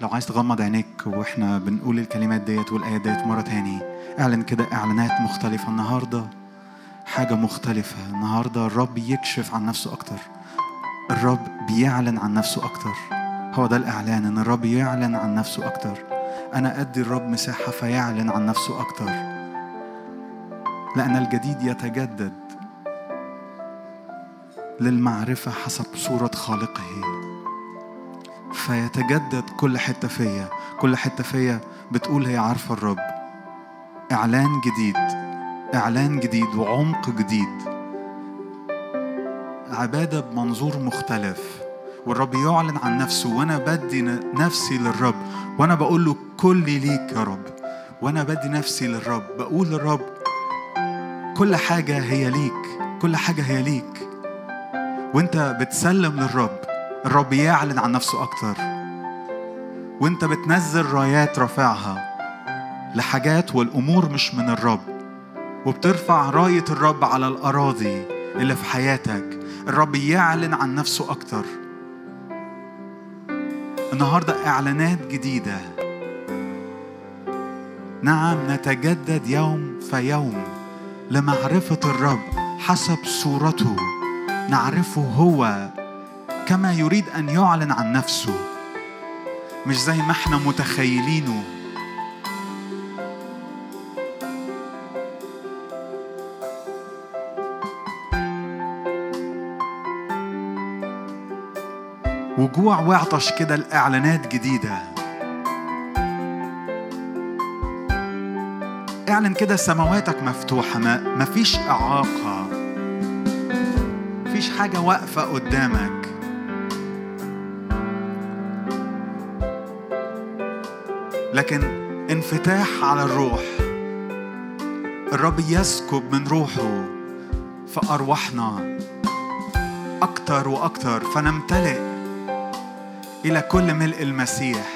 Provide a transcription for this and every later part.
لو عايز تغمض عينيك وإحنا بنقول الكلمات ديت والآيات ديت مرة تاني اعلن كده إعلانات مختلفة النهاردة حاجة مختلفة النهاردة الرب يكشف عن نفسه أكتر. الرب بيعلن عن نفسه أكتر. هو ده الإعلان إن الرب يعلن عن نفسه أكتر. أنا أدي الرب مساحة فيعلن عن نفسه أكتر. لأن الجديد يتجدد. للمعرفة حسب صورة خالقه. فيتجدد كل حتة فيا. كل حتة فيا بتقول هي عارفة الرب. إعلان جديد. إعلان جديد وعمق جديد. عبادة بمنظور مختلف. والرب يعلن عن نفسه وأنا بدي نفسي للرب. وأنا بقول له كلي ليك يا رب. وأنا بدي نفسي للرب. بقول للرب كل حاجة هي ليك. كل حاجة هي ليك. وأنت بتسلم للرب. الرب يعلن عن نفسه أكتر. وانت بتنزل رايات رافعها لحاجات والأمور مش من الرب وبترفع راية الرب على الأراضي اللي في حياتك. الرب يعلن عن نفسه أكتر. النهاردة إعلانات جديدة. نعم نتجدد يوم فيوم لمعرفة الرب حسب صورته. نعرفه هو كما يريد أن يعلن عن نفسه. مش زي ما إحنا متخيلينه. وجوع وعطش كده الإعلانات جديدة. اعلن كده سماواتك مفتوحة ما مفيش إعاقة. مفيش حاجة واقفة قدامك. لكن انفتاح على الروح. الرب يسكب من روحه في أرواحنا أكتر وأكتر فنمتلئ إلى كل ملء المسيح.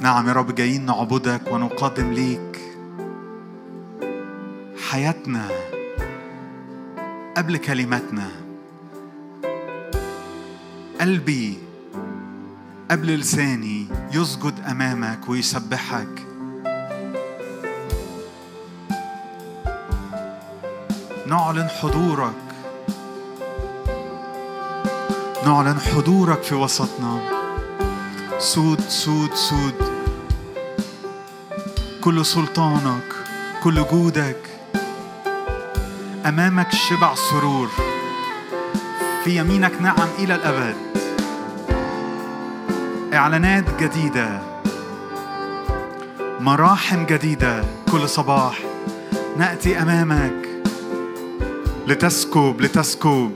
نعم يا رب جايين نعبدك ونقدم ليك حياتنا. قبل كلماتنا. قلبي قبل لساني يسجد أمامك ويسبحك. نعلن حضورك. نعلن حضورك في وسطنا. سود سود سود. كل سلطانك كل جودك. أمامك شبع سرور. في يمينك نعم إلى الأبد. إعلانات جديدة. مراحم جديدة كل صباح. نأتي أمامك. لتسكب لتسكب.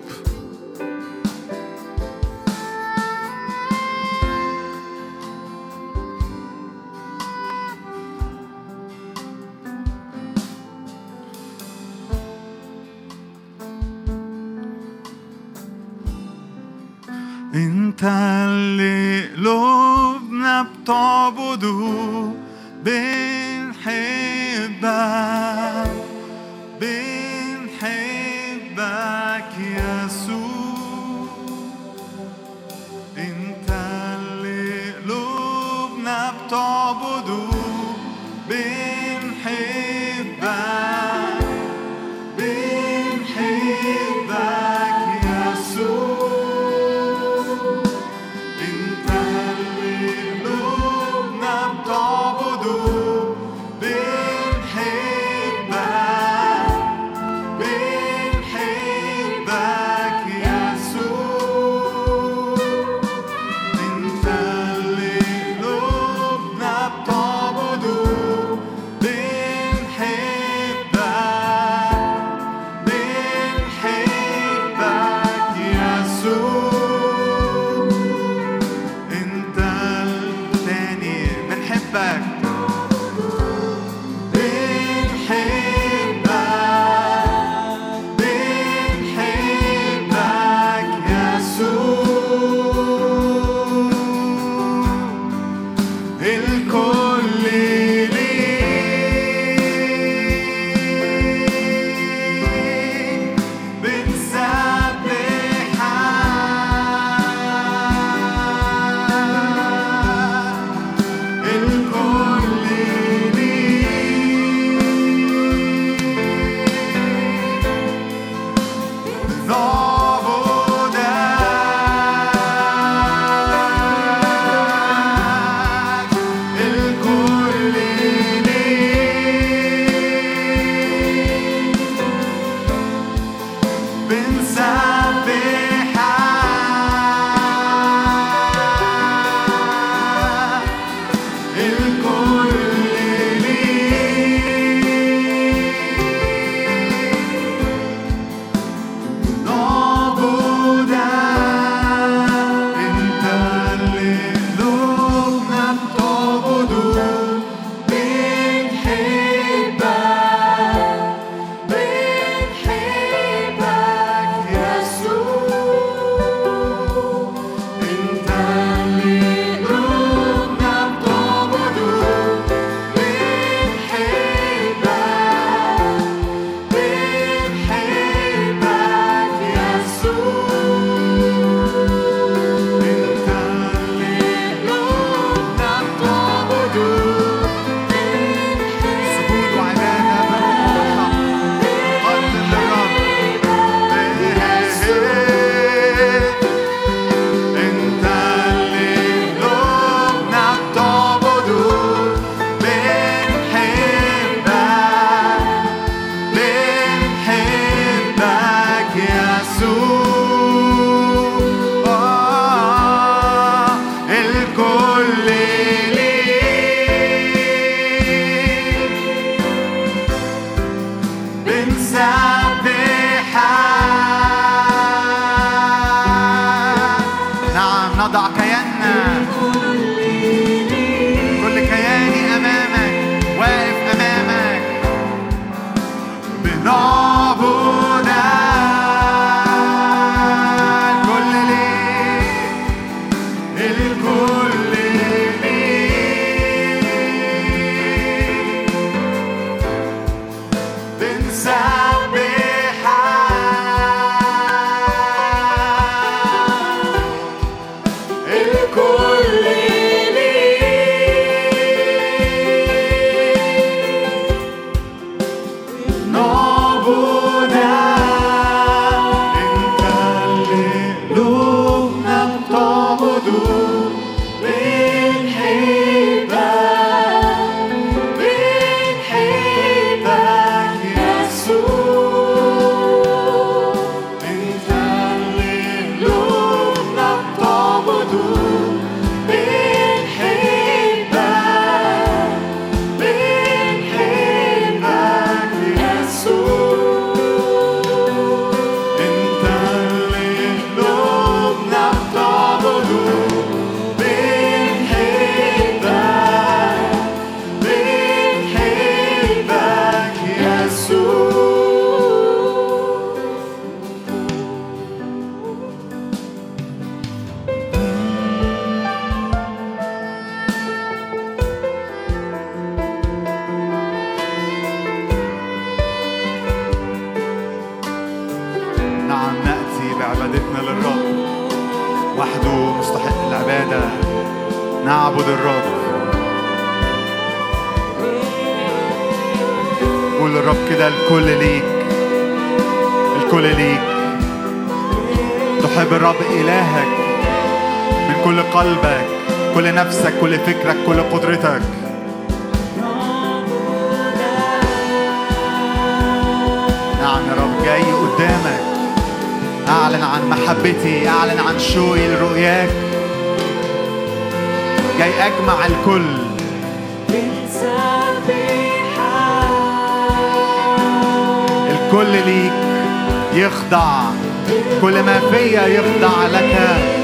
كل ليك يخضع كل ما فيا يخضع لك.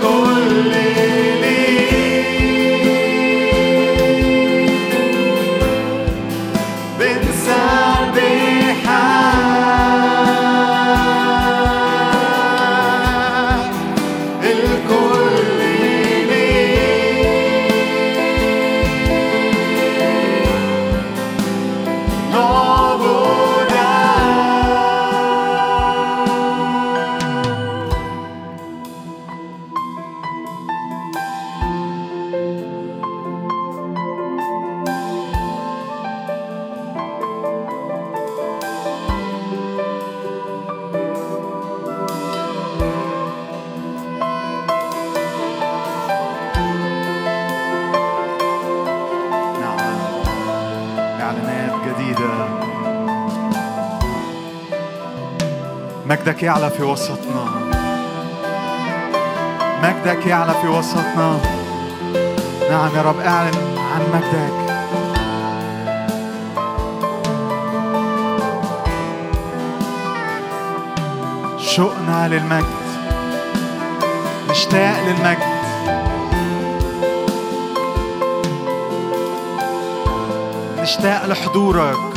كل ليل يعلى في وسطنا. مجدك يعلى في وسطنا. نعم يا رب اعلن عن مجدك. شوقنا للمجد مشتاق للمجد. مشتاق لحضورك.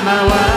my life.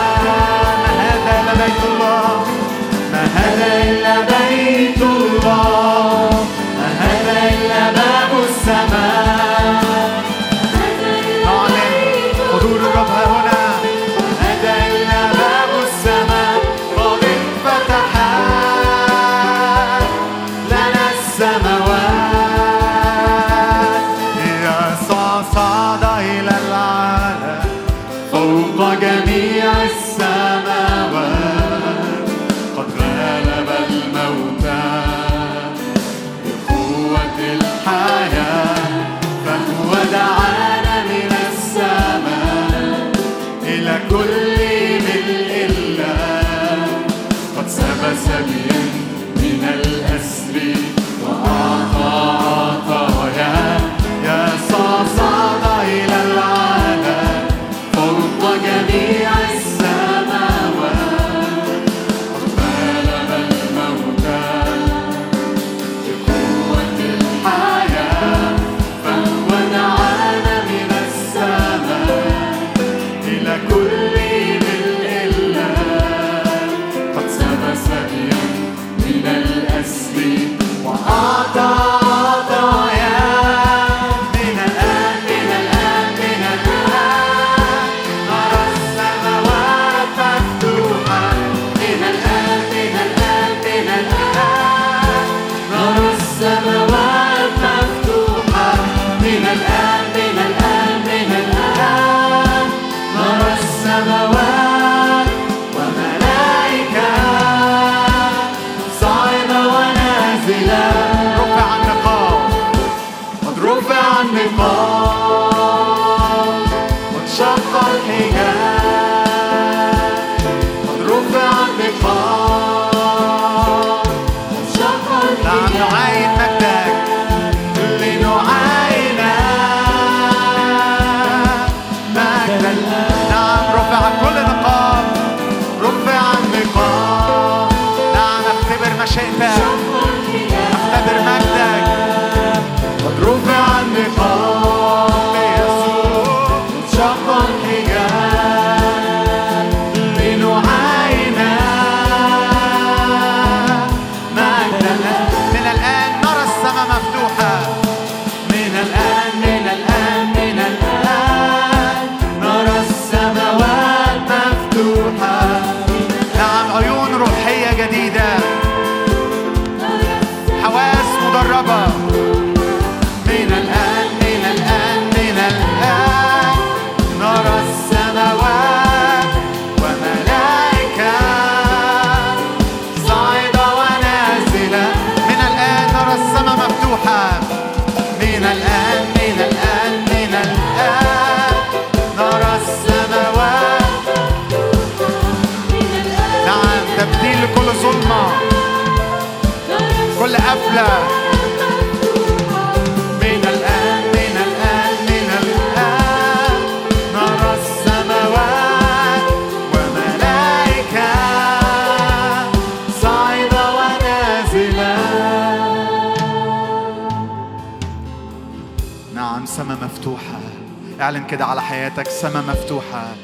اعلن كده على حياتك سما مفتوحة.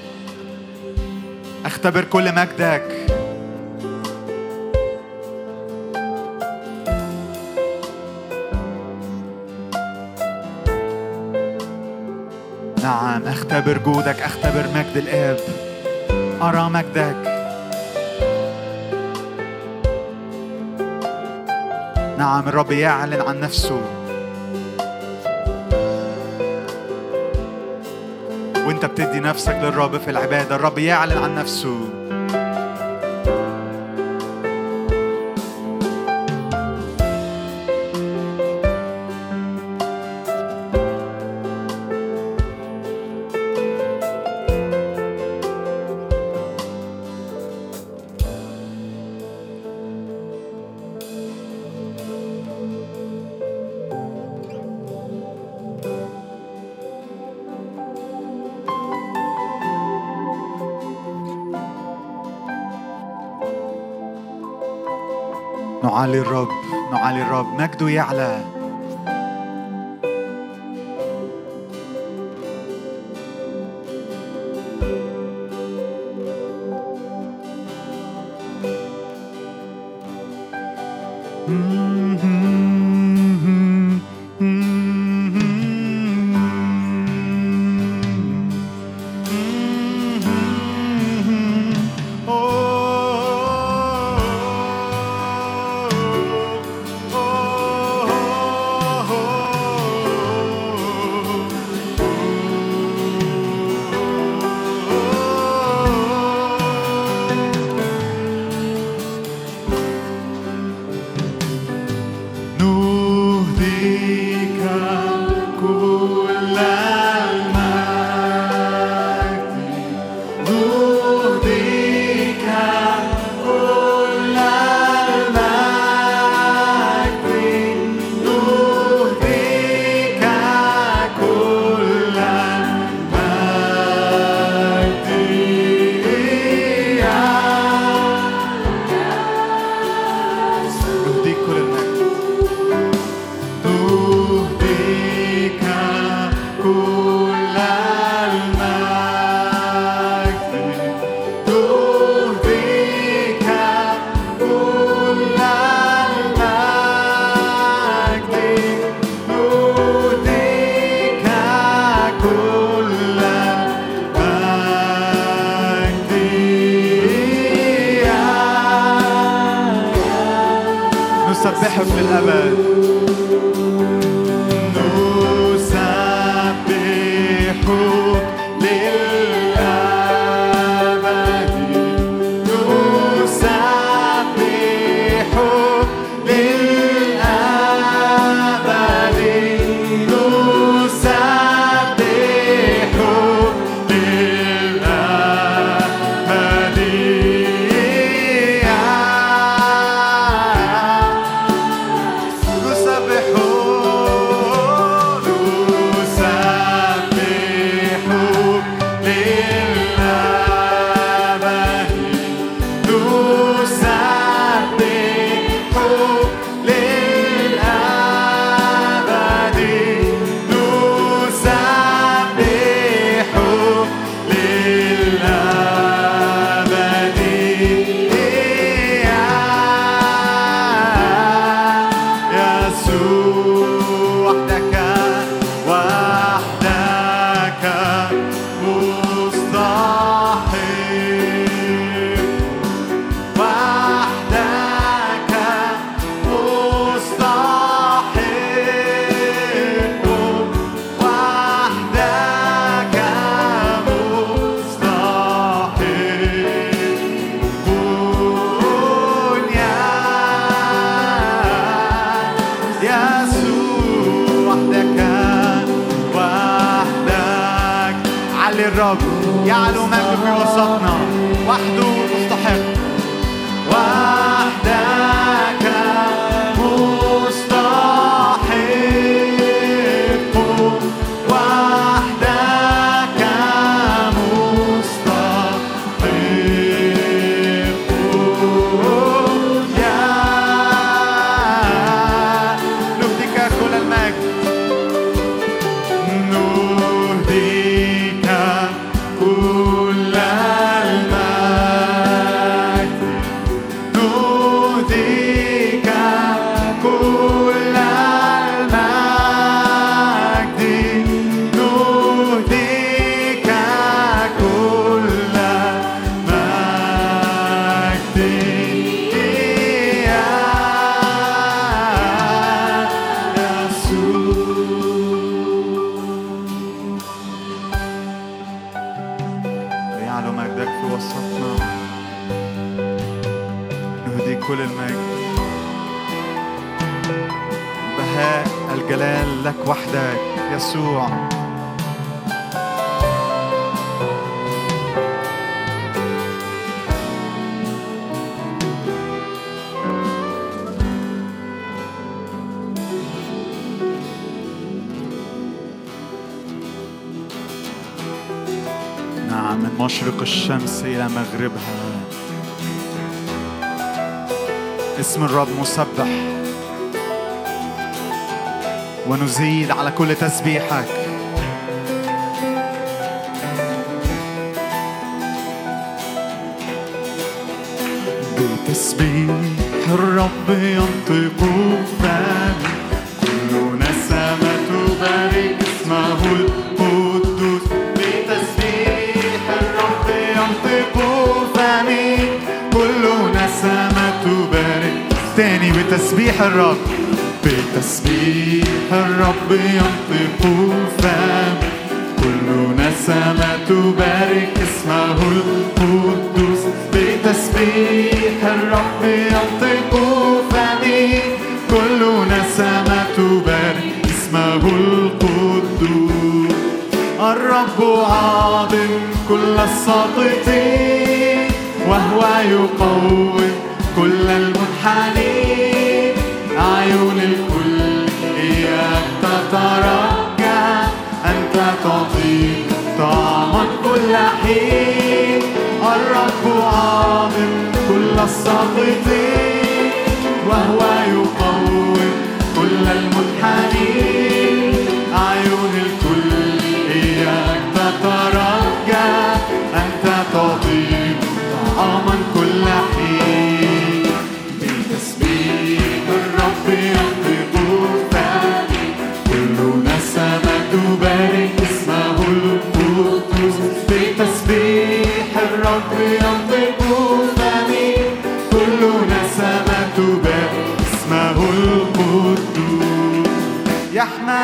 اختبر كل مجدك. أختبر جودك أختبر مجد الآب. أرى مجدك. نعم الرب يعلن عن نفسه. وانت بتدي نفسك للرب في العبادة الرب يعلن عن نفسه. نعالي الرب نعالي الرب. مجده يعلى. italiano. لك وحدك يسوع. نعم من مشرق الشمس إلى مغربها. اسم الرب مسبح. ونزيد على كل تسبيحك. بتسبيح الرب ينطق فمي كل نسمة تبارك اسمه القدوس بتسبيح الرب ينطق فمي كل نسمة تبارك. تاني بتسبيح الرب. بتسبيح الرب ينطق فمي كل نسمة تبارك اسمه القدوس بتسبيح الرب ينطق فمي كل نسمة تبارك اسمه القدوس الرب عاظم كل الساقطين وهو يقوم كل المنحنين. كل حين الرب عاظم كل الساقطين وهو يقوم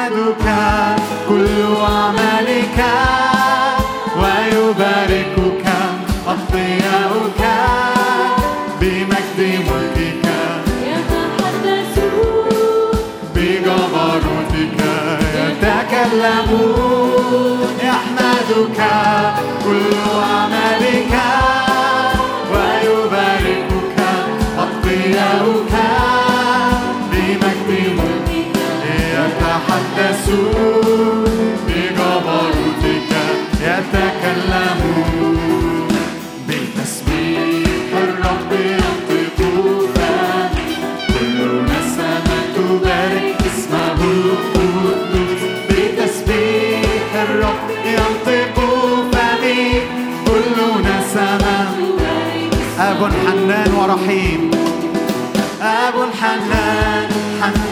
يحمدك كل عملك ويباركك أطياؤك بمجد ملكك. يتحدثون بجبروتك يتكلمون يحمدك كل عملك أب حنان ورحيم. أب حنان حنان.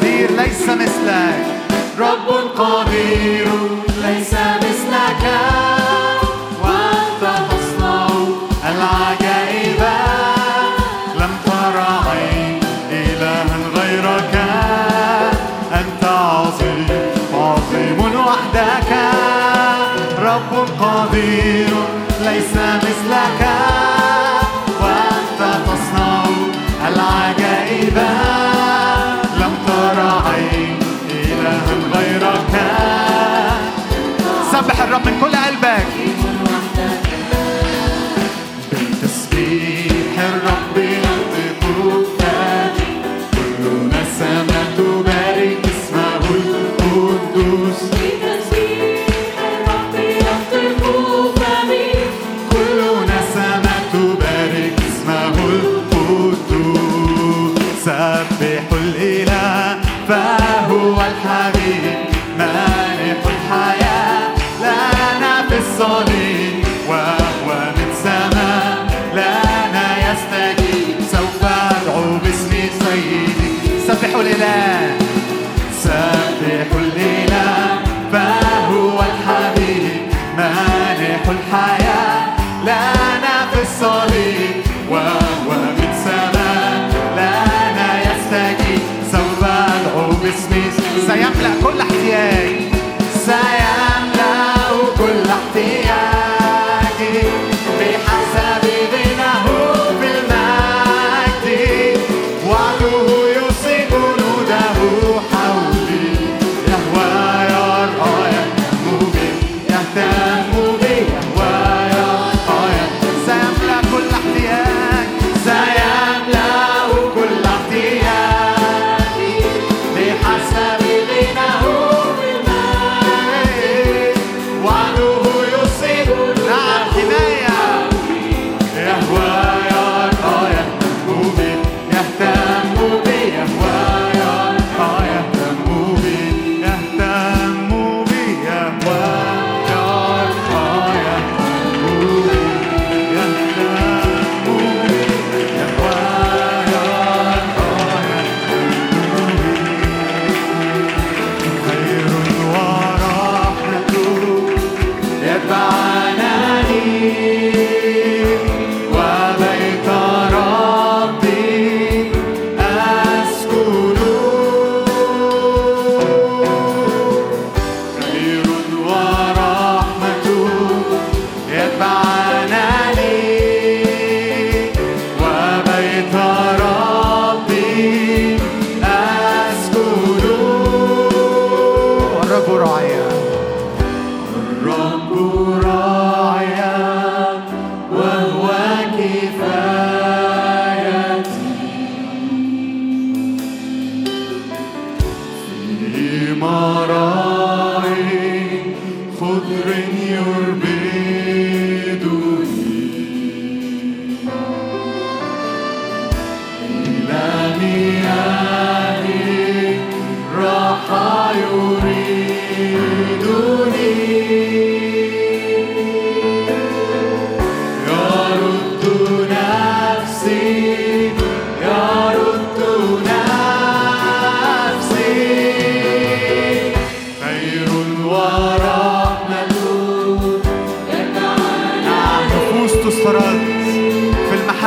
قدير ليس مثلك رب قدير. الرب من كل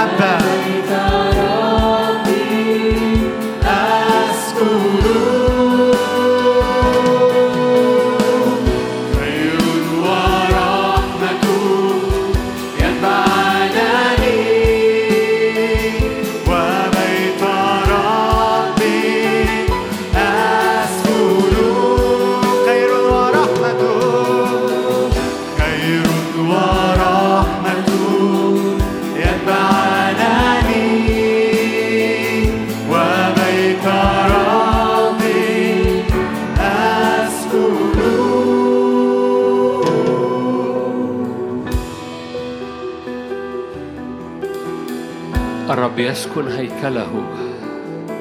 في يسكن هيكله.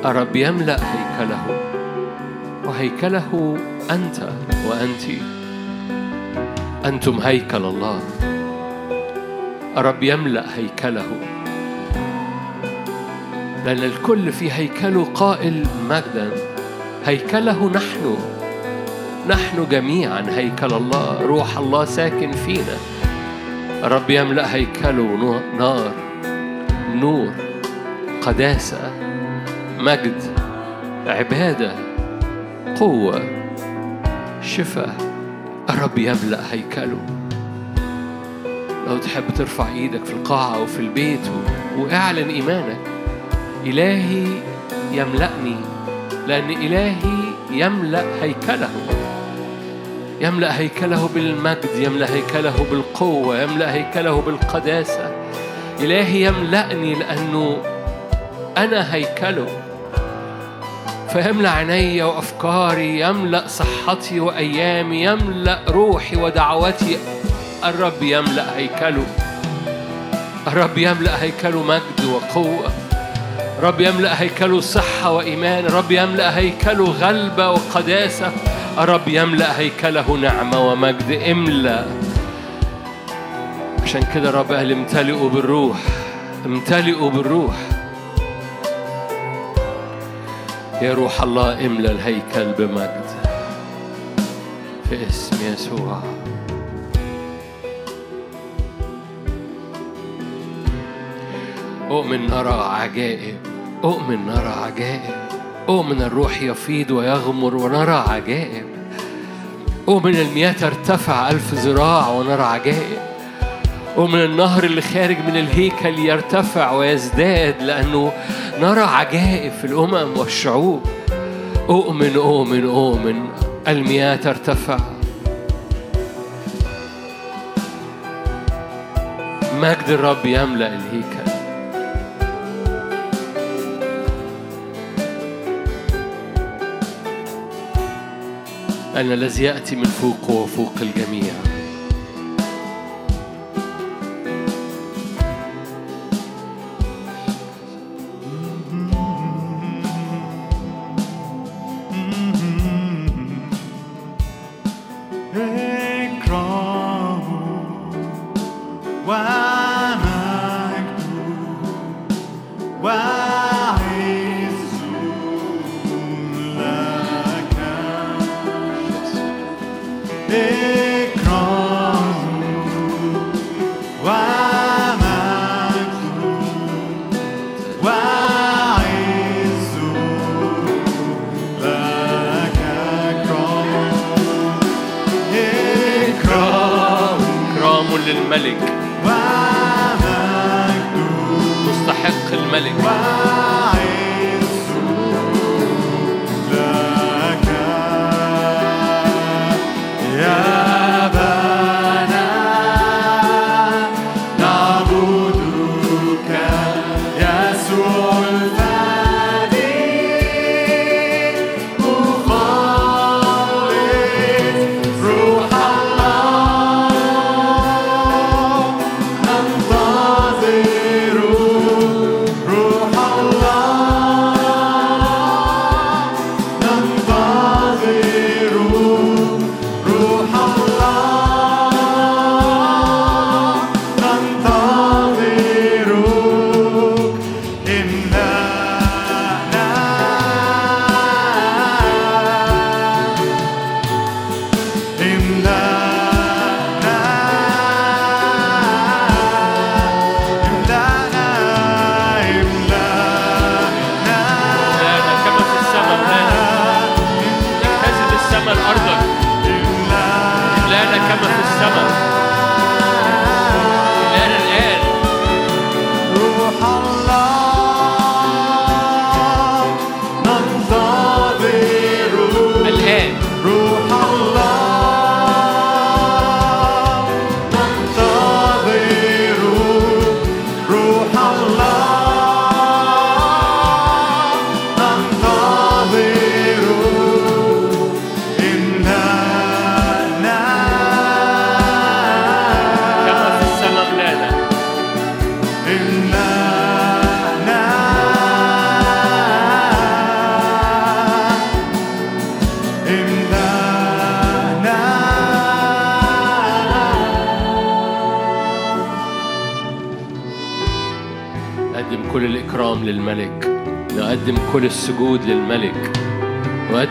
الرب يملأ هيكله. وهيكله أنت وأنت. أنتم هيكل الله. الرب يملأ هيكله. لأن الكل في هيكله قائل مجدا. هيكله نحن. نحن جميعا هيكل الله. روح الله ساكن فينا. الرب يملأ هيكله. نار. نور. قداسة مجد عبادة قوة شفاء الرب يملأ هيكله. لو تحب ترفع إيدك في القاعة أو في البيت وأعلن إيمانك. إلهي يملأني لأن إلهي يملأ هيكله. يملأ هيكله بالمجد يملأ هيكله بالقوة يملأ هيكله بالقداسة. إلهي يملأني لأنه أنا هيكله. فيملأ عيني وأفكاري يملأ صحتي وأيامي يملأ روحي ودعوتي. الرب يملأ هيكله. الرب يملأ هيكله مجد وقوة. رب يملأ هيكله صحة وإيمان. رب يملأ هيكله غلبة وقداسة. الرب يملأ هيكله نعمة ومجد. املأ. عشان كده رب قال امتلئوا بالروح. امتلئوا بالروح. يا روح الله املى الهيكل بمجد في اسم يسوع. أؤمن نرى عجائب أؤمن نرى عجائب أؤمن الروح يفيض ويغمر ونرى عجائب. أؤمن المياه ترتفع ألف ذراع ونرى عجائب. ومن النهر اللي خارج من الهيكل يرتفع ويزداد لأنه نرى عجائب في الأمم والشعوب. أؤمن أؤمن أؤمن المياه ترتفع. مجد الرب يملأ الهيكل. أن الذي يأتي من فوق هو فوق الجميع.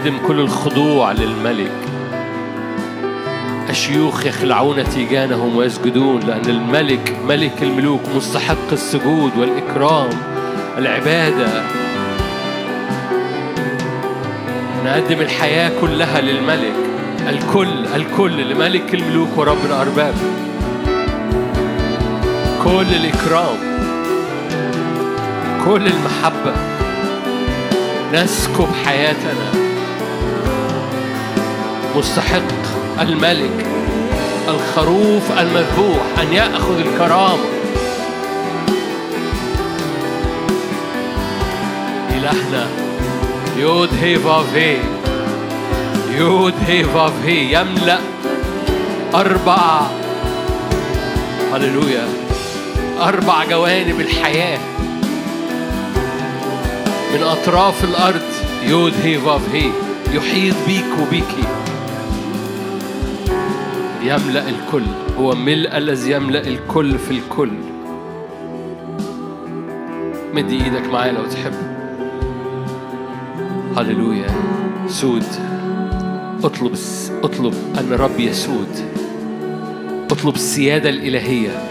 نقدم كل الخضوع للملك. الشيوخ يخلعون تيجانهم ويسجدون لأن الملك ملك الملوك مستحق السجود والإكرام العبادة. نقدم الحياة كلها للملك. الكل الكل لملك الملوك ورب الأرباب كل الإكرام كل المحبة. نسكب حياتنا. مستحق الملك الخروف المذبوح أن يأخذ الكرامة. إلهنا يود هي فافي يود هي فافي يملأ أربع هللويا أربع جوانب الحياة. من أطراف الأرض يود هي فاف هي يحيط بيك وبيكي. يملأ الكل. هو ملء الذي يملأ الكل في الكل. مد إيدك معايا لو تحب. هللويا. سود. اطلب اطلب أن الرب يسود. اطلب السيادة الإلهية.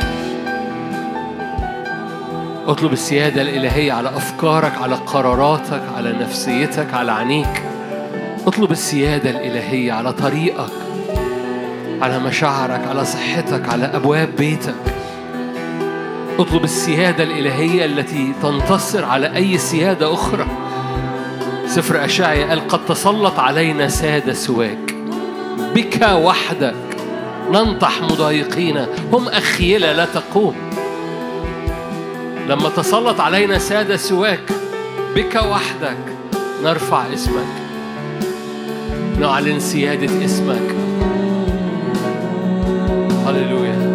اطلب السيادة الإلهية على أفكارك على قراراتك على نفسيتك على عينيك. اطلب السيادة الإلهية على طريقك. على مشاعرك على صحتك على أبواب بيتك. اطلب السيادة الإلهية التي تنتصر على أي سيادة أخرى. سفر أشعيا قال قد تسلط علينا سادة سواك. بك وحدك ننطح مضايقين هم أخيلة لا تقوم. لما تسلط علينا سادة سواك بك وحدك نرفع اسمك. نعلن سيادة اسمك. هللويا